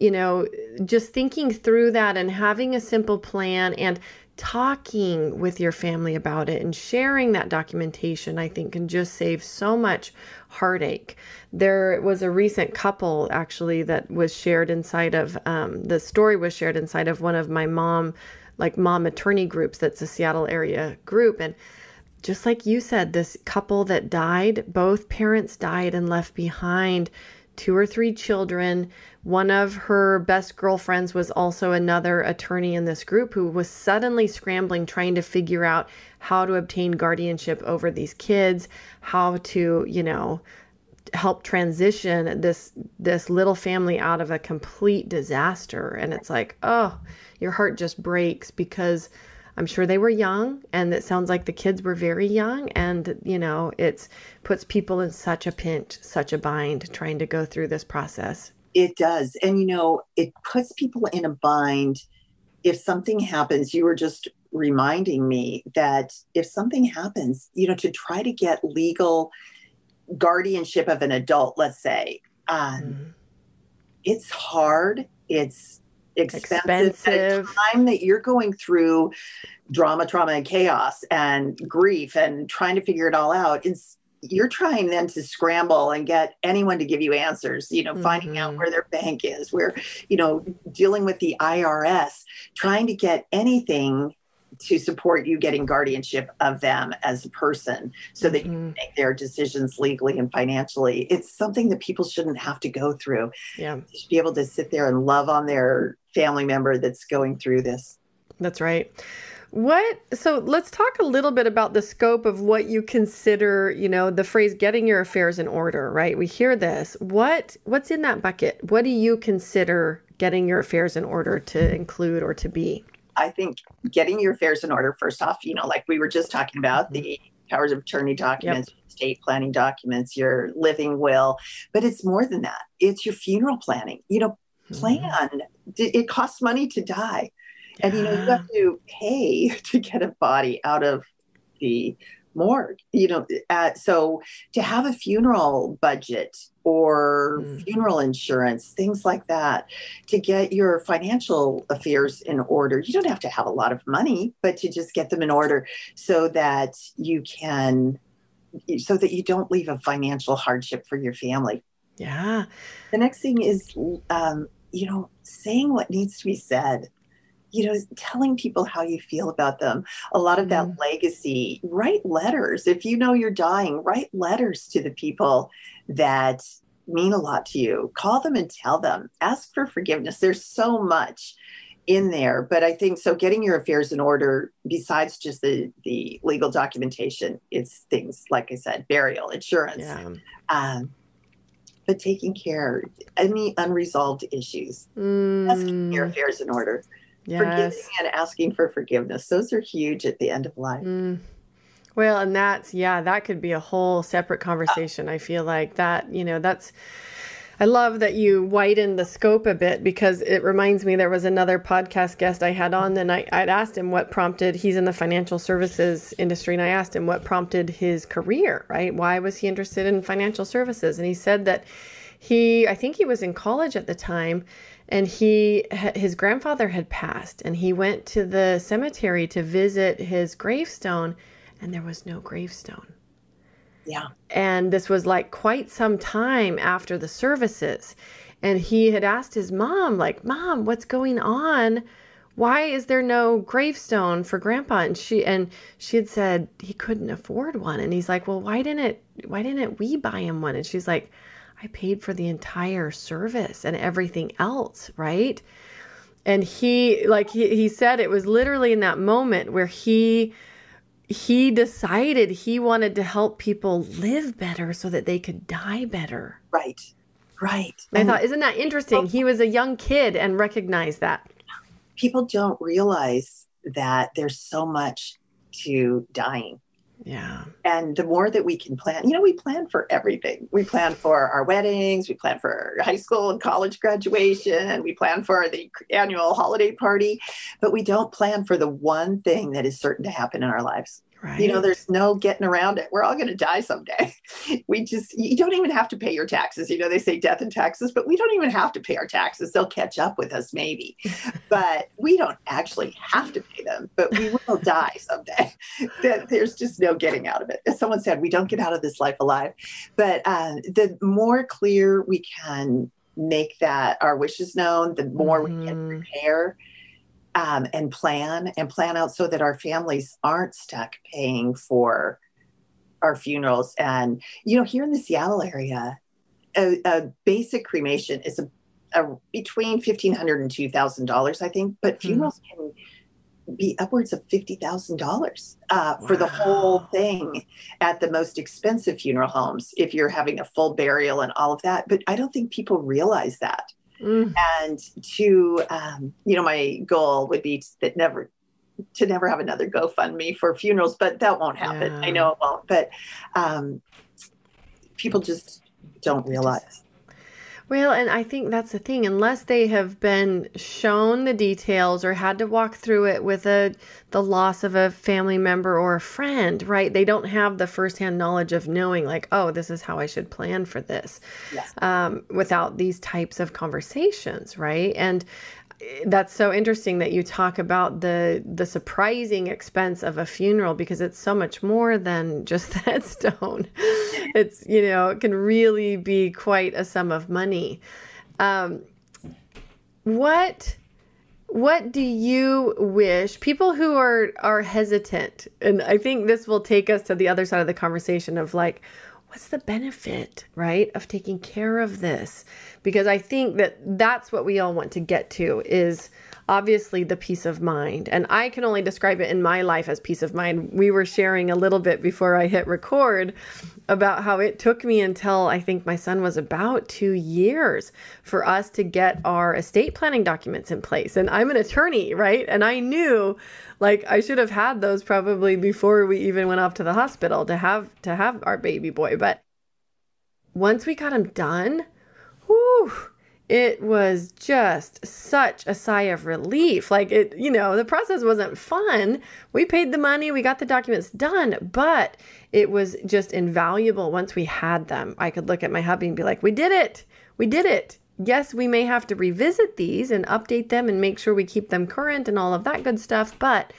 Speaker 3: you know, just thinking through that and having a simple plan and talking with your family about it and sharing that documentation, I think, can just save so much heartache. There was a recent couple actually that was shared inside of um, the story was shared inside of one of my mom, like mom attorney groups. That's a Seattle area group, and just like you said, this couple that died, both parents died and left behind two or three children. One of her best girlfriends was also another attorney in this group who was suddenly scrambling, trying to figure out how to obtain guardianship over these kids, how to, you know, help transition this this little family out of a complete disaster and it's like oh your heart just breaks because I'm sure they were young, and it sounds like the kids were very young, and you know, it puts people in such a pinch, such a bind trying to go through this process.
Speaker 2: It does. And you know, it puts people in a bind if something happens. You were just reminding me that if something happens, you know, to try to get legal guardianship of an adult, let's say, um, mm-hmm. it's hard. It's expensive, expensive. time that you're going through drama, trauma, and chaos and grief and trying to figure it all out. It's you're trying then to scramble and get anyone to give you answers, you know, mm-hmm. finding out mm-hmm. where their bank is, where, you know, dealing with the IRS, trying to get anything to support you getting guardianship of them as a person so that mm-hmm. you can make their decisions legally and financially. It's something that people shouldn't have to go through.
Speaker 3: Yeah.
Speaker 2: To be able to sit there and love on their family member that's going through this.
Speaker 3: That's right. What so let's talk a little bit about the scope of what you consider, you know, the phrase getting your affairs in order, right? We hear this. What what's in that bucket? What do you consider getting your affairs in order to include or to be?
Speaker 2: I think getting your affairs in order, first off, you know, like we were just talking about, mm-hmm. the powers of attorney documents, yep. estate planning documents, your living will. But it's more than that. It's your funeral planning. You know, mm-hmm. plan. Mm-hmm. It costs money to die. And you know, you have to pay to get a body out of the morgue you know uh, so to have a funeral budget or mm. funeral insurance things like that to get your financial affairs in order you don't have to have a lot of money but to just get them in order so that you can so that you don't leave a financial hardship for your family
Speaker 3: yeah
Speaker 2: the next thing is um, you know saying what needs to be said you know, telling people how you feel about them. A lot of that mm. legacy, write letters. If you know you're dying, write letters to the people that mean a lot to you. Call them and tell them. Ask for forgiveness. There's so much in there, but I think so getting your affairs in order besides just the the legal documentation, it's things like I said, burial, insurance. Yeah. Um, but taking care any unresolved issues, mm. asking your affairs in order yes. forgiving and asking for forgiveness. Those are huge at the end of life. Mm.
Speaker 3: Well, and that's, yeah, that could be a whole separate conversation. I feel like that, you know, that's, I love that you widen the scope a bit because it reminds me there was another podcast guest I had on, and I, I'd asked him what prompted, he's in the financial services industry, and I asked him what prompted his career, right? Why was he interested in financial services? And he said that he, I think he was in college at the time, and he his grandfather had passed and he went to the cemetery to visit his gravestone and there was no gravestone
Speaker 2: yeah.
Speaker 3: And this was like quite some time after the services. And he had asked his mom, like, Mom, what's going on? Why is there no gravestone for grandpa? And she and she had said he couldn't afford one. And he's like, Well, why didn't it why didn't we buy him one? And she's like, I paid for the entire service and everything else, right? And he like he, he said it was literally in that moment where he he decided he wanted to help people live better so that they could die better.
Speaker 2: Right. Right.
Speaker 3: I and thought, isn't that interesting? He was a young kid and recognized that.
Speaker 2: People don't realize that there's so much to dying.
Speaker 3: Yeah.
Speaker 2: And the more that we can plan, you know, we plan for everything. We plan for our weddings, we plan for high school and college graduation, we plan for the annual holiday party, but we don't plan for the one thing that is certain to happen in our lives. Right. You know, there's no getting around it. We're all going to die someday. We just, you don't even have to pay your taxes. You know, they say death and taxes, but we don't even have to pay our taxes. They'll catch up with us maybe, but we don't actually have to pay them, but we will die someday. That There's just no getting out of it. As someone said, we don't get out of this life alive. But uh, the more clear we can make that our wishes known, the more mm-hmm. we can mm-hmm. prepare um, and plan and plan out so that our families aren't stuck paying for our funerals. And, you know, here in the Seattle area, a, a basic cremation is a, a between $1,500 and $2,000, I think, but mm-hmm. funerals mm. can be upwards of $50,000 uh, wow. for the whole thing at the most expensive funeral homes if you're having a full burial and all of that. But I don't think people realize that. Mm. And to, um, you know, my goal would be that never to never have another GoFundMe for funerals, but that won't happen. Yeah. I know it won't, but um, people just don't realize.
Speaker 3: Well, and I think that's the thing. Unless they have been shown the details or had to walk through it with a the loss of a family member or a friend, right? They don't have the firsthand knowledge of knowing, like, oh, this is how I should plan for this, yes. um, without these types of conversations, right? And that's so interesting that you talk about the the surprising expense of a funeral because it's so much more than just the headstone. It's you know it can really be quite a sum of money. Um, what what do you wish people who are are hesitant and I think this will take us to the other side of the conversation of like what's the benefit right of taking care of this? Because I think that that's what we all want to get to is obviously the peace of mind. And I can only describe it in my life as peace of mind. We were sharing a little bit before I hit record about how it took me until I think my son was about two years for us to get our estate planning documents in place. And I'm an attorney, right? And I knew like I should have had those probably before we even went off to the hospital to have to have our baby boy. But once we got him done, whew, it was just such a sigh of relief. Like it, you know, the process wasn't fun. We paid the money, we got the documents done, but it was just invaluable once we had them. I could look at my hubby and be like, we did it. We did it. Yes, we may have to revisit these and update them and make sure we keep them current and all of that good stuff, but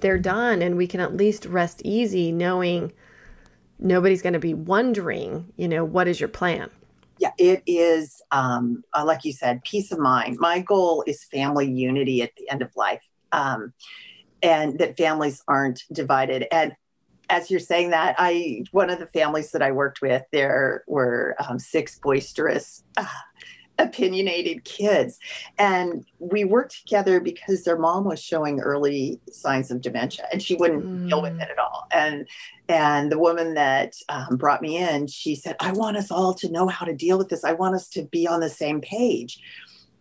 Speaker 3: they're done and we can at least rest easy knowing nobody's going to be wondering, you know, what is your plan?
Speaker 2: Yeah, it is, um, uh, like you said, peace of mind. My goal is family unity at the end of life, um, and that families aren't divided. And as you're saying that, I one of the families that I worked with, there were um, six boisterous. Uh, opinionated kids. And we worked together because their mom was showing early signs of dementia and she wouldn't mm. deal with mm. it at all. And and the woman that um, brought me in, she said, I want us all to know how to deal with this. I want us to be on the same page.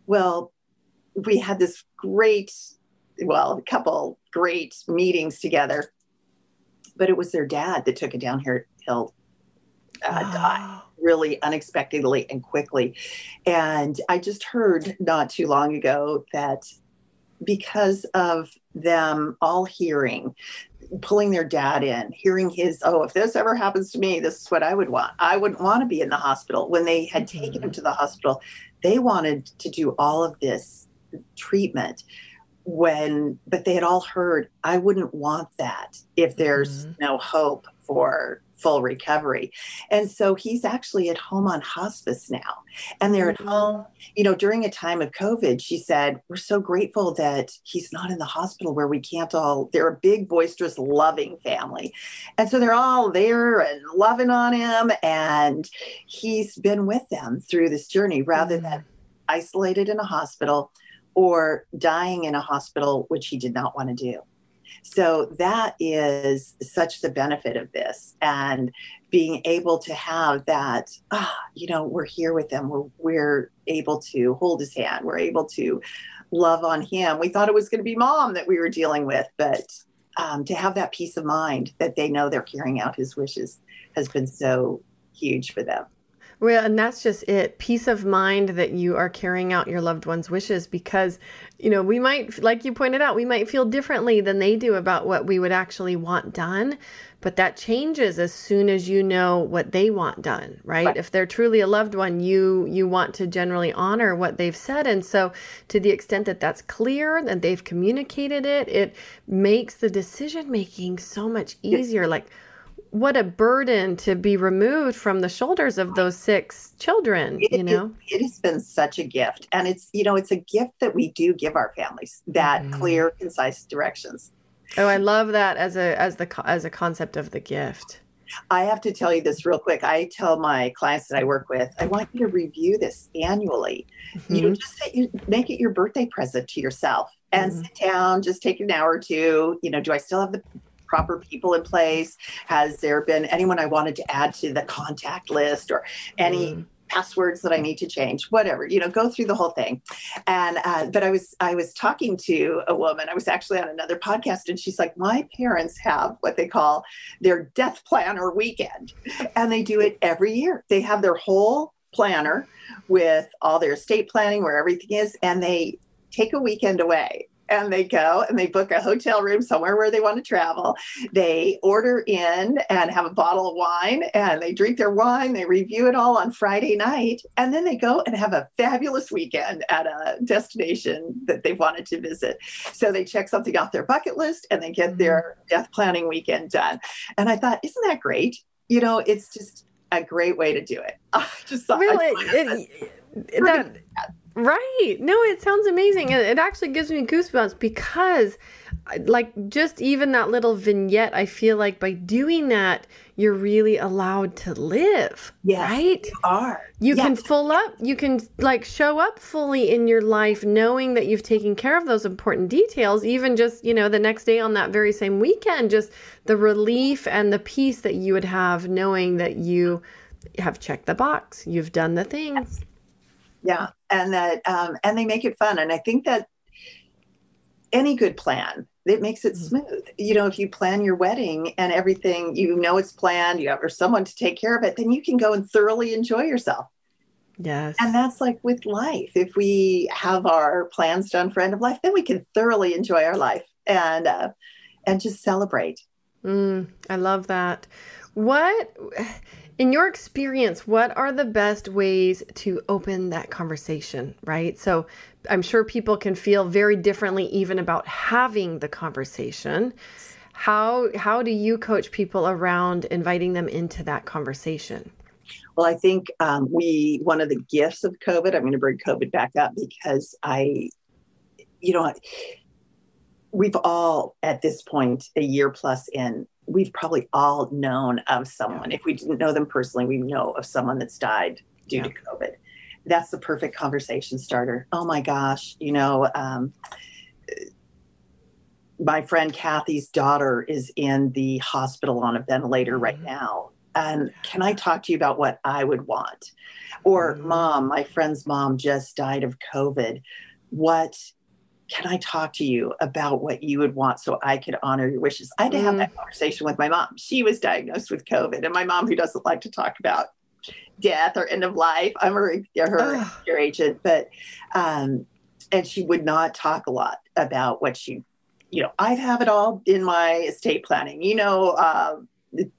Speaker 2: Well, we had this great, well, a couple great meetings together, but it was their dad that took it down a downhill uh, oh. die really unexpectedly and quickly. And I just heard not too long ago that because of them all hearing pulling their dad in, hearing his, oh, if this ever happens to me, this is what I would want. I wouldn't want to be in the hospital. When they had taken him mm-hmm. to the hospital, they wanted to do all of this treatment when but they had all heard i wouldn't want that if there's mm-hmm. no hope for full recovery. And so he's actually at home on hospice now. And they're at home, you know, during a time of COVID, she said, We're so grateful that he's not in the hospital where we can't all, they're a big, boisterous, loving family. And so they're all there and loving on him. And he's been with them through this journey rather mm-hmm. than isolated in a hospital or dying in a hospital, which he did not want to do. So that is such the benefit of this. And being able to have that, ah, you know, we're here with them. We're, we're able to hold his hand. We're able to love on him. We thought it was going to be mom that we were dealing with, but um, to have that peace of mind that they know they're carrying out his wishes has been so huge for them.
Speaker 3: Well, and that's just it. Peace of mind that you are carrying out your loved one's wishes because, you know, we might, like you pointed out, we might feel differently than they do about what we would actually want done. But that changes as soon as you know what they want done, right? right? If they're truly a loved one, you you want to generally honor what they've said, and so to the extent that that's clear and they've communicated it, it makes the decision making so much easier. Like what a burden to be removed from the shoulders of those six children it, you know
Speaker 2: it, it, has been such a gift and it's you know it's a gift that we do give our families that mm. clear concise directions
Speaker 3: oh i love that as a as the as a concept of the gift
Speaker 2: I have to tell you this real quick. I tell my clients that I work with, I want you to review this annually. Mm-hmm. You know, just you, make it your birthday present to yourself and mm-hmm. sit down, just take an hour or two. You know, do I still have the proper people in place? Has there been anyone I wanted to add to the contact list or any? Mm passwords that I need to change, whatever, you know, go through the whole thing. And, uh, but I was, I was talking to a woman, I was actually on another podcast and she's like, my parents have what they call their death planner weekend and they do it every year. They have their whole planner with all their estate planning where everything is and they take a weekend away and they go and they book a hotel room somewhere where they want to travel. They order in and have a bottle of wine and they drink their wine. They review it all on Friday night. And then they go and have a fabulous weekend at a destination that they've wanted to visit. So they check something off their bucket list and they get mm-hmm. their death planning weekend done. And I thought, isn't that great? You know, it's just a great way to do it. I just thought
Speaker 3: really, it, it, that Right. No, it sounds amazing. And it actually gives me goosebumps because, like, just even that little vignette, I feel like by doing that, you're really allowed to live.
Speaker 2: Yes,
Speaker 3: right?
Speaker 2: You are.
Speaker 3: You
Speaker 2: yes.
Speaker 3: can full up, you can, like, show up fully in your life knowing that you've taken care of those important details, even just, you know, the next day on that very same weekend, just the relief and the peace that you would have knowing that you have checked the box, you've done the things. Yes
Speaker 2: yeah. And that um, and they make it fun. And i think that any good plan it makes it mm-hmm. smooth. You know if you plan your wedding and everything you know it's planned you have or someone to take care of it then you can go and thoroughly enjoy yourself.
Speaker 3: Yes.
Speaker 2: And that's like with life. If we have our plans done for end of life then we can thoroughly enjoy our life and uh, and just celebrate.
Speaker 3: Mm, i love that. What in your experience, what are the best ways to open that conversation, right? So I'm sure people can feel very differently even about having the conversation. How how do you coach people around inviting them into that conversation?
Speaker 2: Well, I think um, we one of the gifts of COVID. I'm going to bring COVID back up because I, you know, we've all at this point a year plus in we've probably all known of someone. If we didn't know them personally, we know of someone that's died due yeah. to COVID. That's the perfect conversation starter. Oh my gosh, you know, um, my friend Kathy's daughter is in the hospital on a ventilator mm-hmm. right now. And can I talk to you about what I would want? Or, mm-hmm. mom, my friend's mom just died of COVID. What can I talk to you about what you would want so I could honor your wishes? I had to have that mm. conversation with my mom. She was diagnosed with COVID, and my mom, who doesn't like to talk about death or end of life. I'm her, her your agent, but um, and she would not talk a lot about what she, you know, I have it all in my estate planning. You know, uh,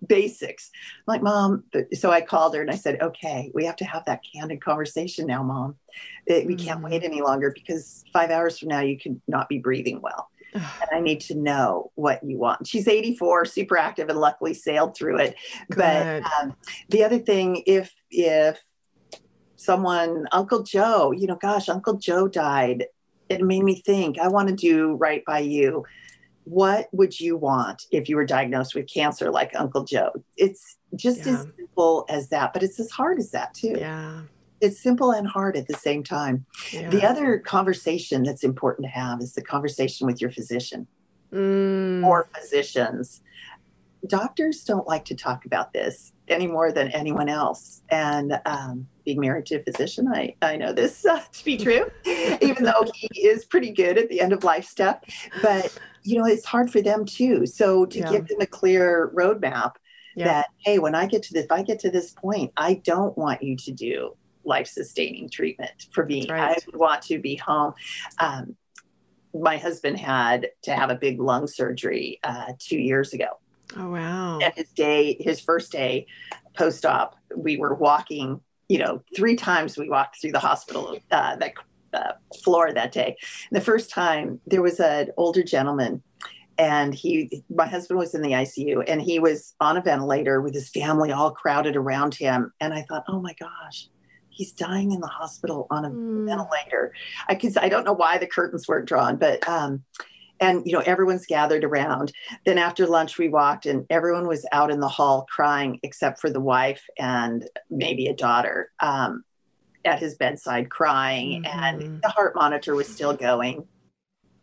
Speaker 2: basics. I'm like, mom. So I called her and I said, okay, we have to have that candid conversation now, mom. It, we mm-hmm. can't wait any longer because five hours from now you could not be breathing well. and I need to know what you want. She's 84, super active, and luckily sailed through it. Good. But um, the other thing, if if someone, Uncle Joe, you know, gosh, Uncle Joe died, it made me think. I want to do right by you what would you want if you were diagnosed with cancer like Uncle Joe? It's just yeah. as simple as that, but it's as hard as that too.
Speaker 3: Yeah.
Speaker 2: It's simple and hard at the same time. Yeah. The other conversation that's important to have is the conversation with your physician
Speaker 3: mm.
Speaker 2: or physicians. Doctors don't like to talk about this any more than anyone else. And um, being married to a physician, I, I know this uh, to be true, even though he is pretty good at the end of life stuff. But you know, it's hard for them too. So to yeah. give them a clear roadmap yeah. that, hey, when I get to this, if I get to this point, I don't want you to do life sustaining treatment for me. Right. I want to be home. Um, my husband had to have a big lung surgery uh, two years ago.
Speaker 3: Oh wow!
Speaker 2: And his day, his first day post-op, we were walking. You know, three times we walked through the hospital. Uh, that uh, floor that day. And the first time, there was an older gentleman, and he, my husband was in the ICU, and he was on a ventilator with his family all crowded around him. And I thought, oh my gosh, he's dying in the hospital on a mm. ventilator. I could, I don't know why the curtains weren't drawn, but um, and you know everyone's gathered around then after lunch we walked and everyone was out in the hall crying except for the wife and maybe a daughter um, at his bedside crying, mm-hmm. and the heart monitor was still going.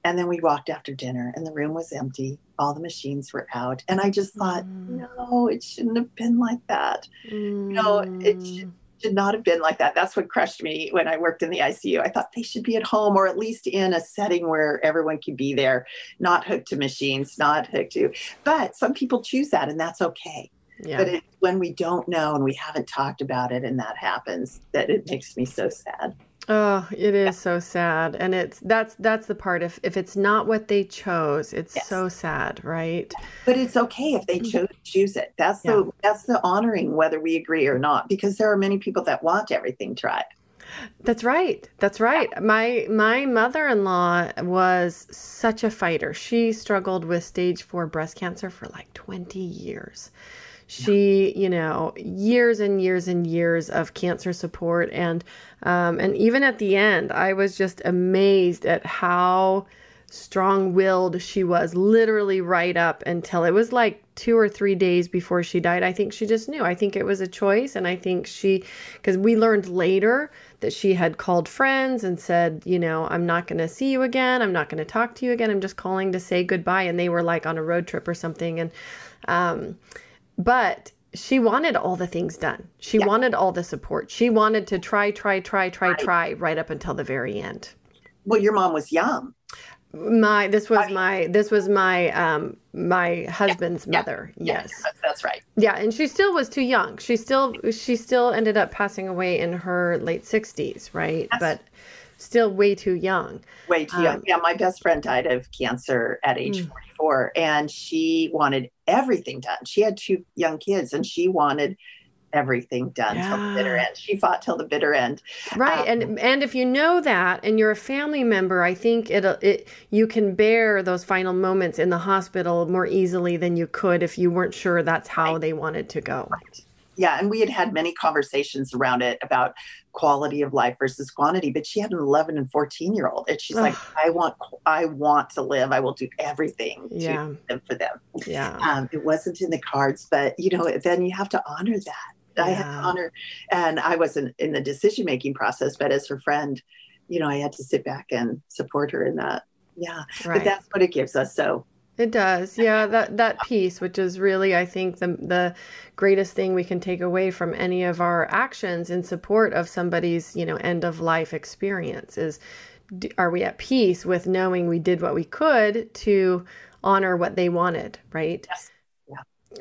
Speaker 2: And then we walked after dinner, and the room was empty. All the machines were out. And I just thought, mm. no, it shouldn't have been like that. Mm. No, it should, should not have been like that. That's what crushed me when I worked in the ICU. I thought they should be at home or at least in a setting where everyone could be there, not hooked to machines, not hooked to. But some people choose that, and that's okay. Yeah. But it, when we don't know and we haven't talked about it and that happens, that it makes me so sad.
Speaker 3: Oh, it is yeah. so sad. And it's that's that's the part if if it's not what they chose, it's yes. so sad, right?
Speaker 2: But it's okay if they mm-hmm. chose choose it. That's yeah. the that's the honoring whether we agree or not because there are many people that want everything tried.
Speaker 3: That's right. That's right. Yeah. My my mother-in-law was such a fighter. She struggled with stage 4 breast cancer for like 20 years she you know years and years and years of cancer support. And um, and even at the end i was just amazed at how strong-willed she was literally right up until it was like two or three days before she died. I think she just knew. I think it was a choice. And i think she because we learned later that she had called friends and said you know i'm not going to see you again. I'm not going to talk to you again. I'm just calling to say goodbye. And they were like on a road trip or something. And um but she wanted all the things done. She yeah. wanted all the support. She wanted to try, try, try, try, right. try right up until the very end.
Speaker 2: Well, your mom was young.
Speaker 3: My this was I mean, my this was my um my husband's yeah, mother.
Speaker 2: Yeah,
Speaker 3: yes.
Speaker 2: That's, that's right.
Speaker 3: Yeah, and she still was too young. She still she still ended up passing away in her late 60s, right? Yes. But still way too young.
Speaker 2: Way too um, young. Yeah, my best friend died of cancer at age mm. 44 and she wanted everything done. She had two young kids and she wanted everything done yeah. till the bitter end. She fought till the bitter end.
Speaker 3: Right. Um, and and if you know that and you're a family member, I think it it you can bear those final moments in the hospital more easily than you could if you weren't sure that's how right. they wanted to go.
Speaker 2: Right yeah, and we had had many conversations around it about quality of life versus quantity. But she had an 11 and 14 year old, and she's Ugh. like, "I want, I want to live. I will do everything yeah. to live for them."
Speaker 3: Yeah,
Speaker 2: um, it wasn't in the cards, but you know, then you have to honor that. Yeah. I had to honor, and I wasn't in the decision making process, but as her friend, you know, I had to sit back and support her in that. Yeah, right. but that's what it gives us. So
Speaker 3: it does. Yeah, that that piece which is really I think the the greatest thing we can take away from any of our actions in support of somebody's, you know, end of life experience is are we at peace with knowing we did what we could to honor what they wanted, right?
Speaker 2: Yes.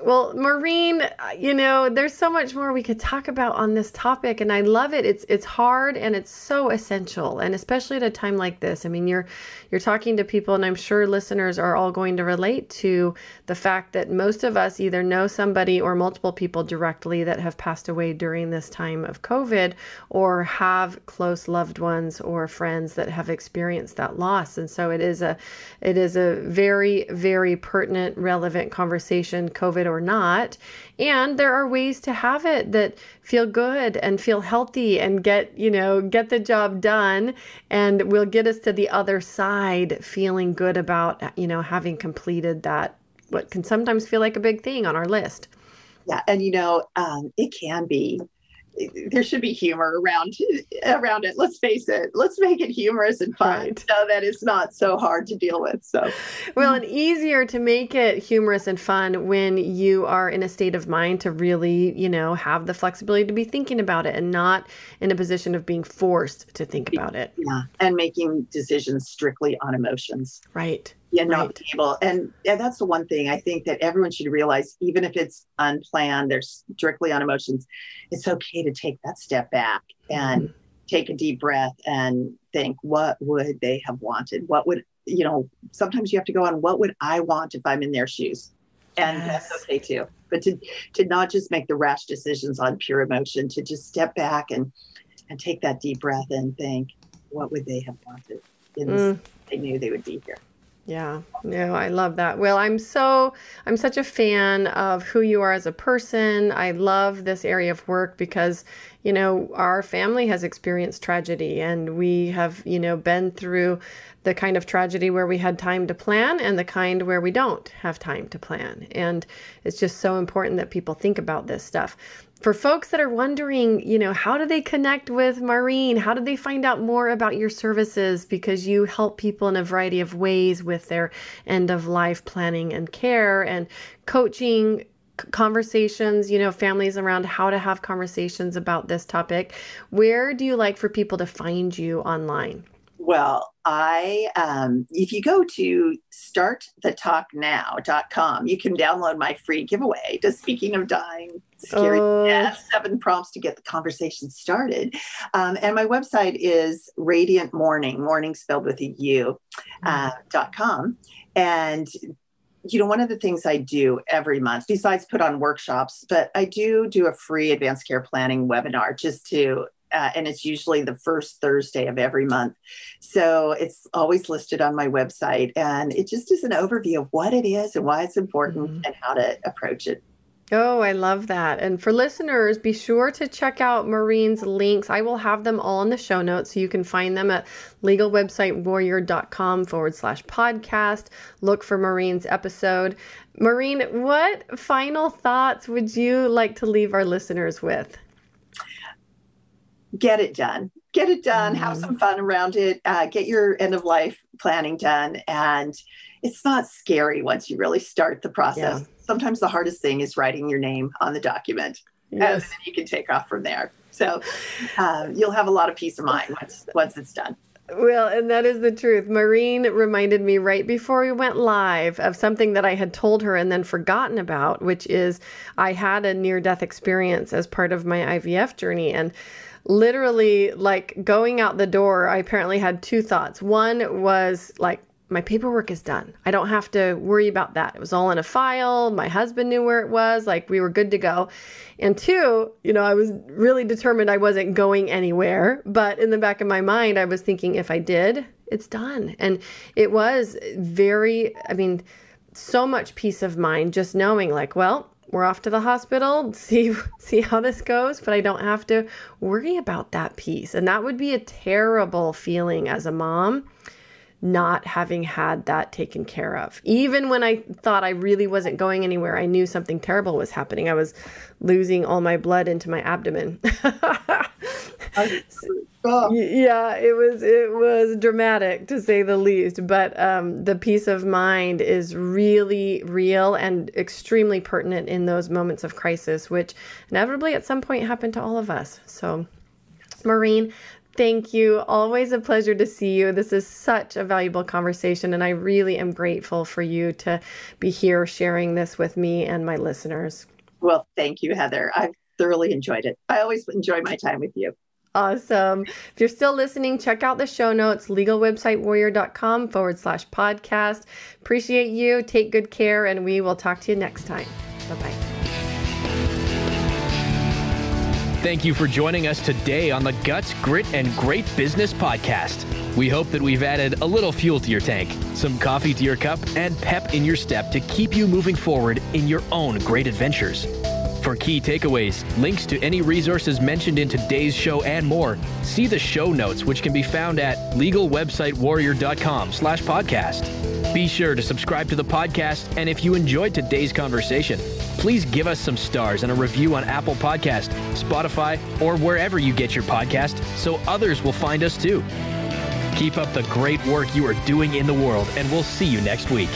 Speaker 3: Well, Maureen, uh, you know, there's so much more we could talk about on this topic and I love it. It's it's hard and it's so essential and especially at a time like this. I mean, you're you're talking to people and I'm sure listeners are all going to relate to the fact that most of us either know somebody or multiple people directly that have passed away during this time of COVID or have close loved ones or friends that have experienced that loss. And so it is a it is a very very pertinent relevant conversation COVID it or not. And there are ways to have it that feel good and feel healthy and get, you know, get the job done and will get us to the other side feeling good about, you know, having completed that what can sometimes feel like a big thing on our list.
Speaker 2: Yeah, and you know, um, it can be there should be humor around around it. Let's face it. Let's make it humorous and fun right. so that it's not so hard to deal with. So,
Speaker 3: well, and easier to make it humorous and fun when you are in a state of mind to really, you know, have the flexibility to be thinking about it and not in a position of being forced to think about it.
Speaker 2: Yeah, and making decisions strictly on emotions.
Speaker 3: Right
Speaker 2: yeah, not right. able. And, and that's the one thing I think that everyone should realize, even if it's unplanned, they're strictly on emotions, it's okay to take that step back and mm-hmm. take a deep breath and think, what would they have wanted? What would, you know, sometimes you have to go on, what would I want if I'm in their shoes? And yes. that's okay too. But to, to not just make the rash decisions on pure emotion, to just step back and, and take that deep breath and think, what would they have wanted? In mm. They knew they would be here.
Speaker 3: Yeah, no, I love that. Well, I'm so, I'm such a fan of who you are as a person. I love this area of work because, you know, our family has experienced tragedy and we have, you know, been through the kind of tragedy where we had time to plan and the kind where we don't have time to plan. And it's just so important that people think about this stuff for folks that are wondering, you know, how do they connect with Maureen? How do they find out more about your services? Because you help people in a variety of ways with their end of life planning and care and coaching conversations, you know, families around how to have conversations about this topic. Where do you like for people to find you online?
Speaker 2: Well, I, um, if you go to startthetalknow.com, you can download my free giveaway to Speaking of Dying, Scary oh. Death, seven prompts to get the conversation started. Um, and my website is Radiant Mourning, mourning spelled with a U, uh, dot com. And you know, one of the things I do every month, besides put on workshops, but I do do a free advanced care planning webinar just to uh, and it's usually the first Thursday of every month. So it's always listed on my website, and it just is an overview of what it is and why it's important mm-hmm. and how to approach it.
Speaker 3: Oh, I love that. And for listeners, be sure to check out Maureen's links. I will have them all in the show notes so you can find them at legalwebsitewarrior.com forward slash podcast. Look for Maureen's episode. Maureen, what final thoughts would you like to leave our listeners with?
Speaker 2: Get it done get it done mm-hmm. have some fun around it uh, get your end of life planning done and it's not scary once you really start the process yeah. sometimes the hardest thing is writing your name on the document yes. and then you can take off from there so uh, you'll have a lot of peace of mind once once it's done
Speaker 3: well, and that is the truth. Maureen reminded me right before we went live of something that I had told her and then forgotten about, which is I had a near death experience as part of my IVF journey. And literally like going out the door, I apparently had two thoughts. One was like, my paperwork is done. I don't have to worry about that. It was all in a file. My husband knew where it was. Like we were good to go. And two, you know, I was really determined I wasn't going anywhere. But in the back of my mind, I was thinking if I did, it's done. And it was very, I mean, so much peace of mind just knowing like, well, we're off to the hospital see see how this goes but i don't have to worry about that piece and that would be a terrible feeling as a mom not having had that taken care of. Even when I thought I really wasn't going anywhere, I knew something terrible was happening. I was losing all my blood into my abdomen. yeah, it was it was dramatic to say the least, but um, the peace of mind is really real and extremely pertinent in those moments of crisis, which inevitably at some point happen to all of us. So, Maureen, Thank you. Always a pleasure to see you. This is such a valuable conversation, and I really am grateful for you to be here sharing this with me and my listeners.
Speaker 2: Well, thank you, Heather. I've thoroughly enjoyed it. I always enjoy my time with you.
Speaker 3: Awesome. If you're still listening, check out the show notes, legalwebsitewarrior.com forward slash podcast. Appreciate you. Take good care, and we will talk to you next time. Bye bye.
Speaker 1: Thank you for joining us today on the Guts, Grit, and Great Business Podcast. We hope that we've added a little fuel to your tank, some coffee to your cup, and pep in your step to keep you moving forward in your own great adventures. For key takeaways, links to any resources mentioned in today's show and more, see the show notes which can be found at legalwebsitewarrior.com slash podcast. Be sure to subscribe to the podcast, and if you enjoyed today's conversation, please give us some stars and a review on Apple Podcast, Spotify, or wherever you get your podcast so others will find us too. Keep up the great work you are doing in the world, and we'll see you next week.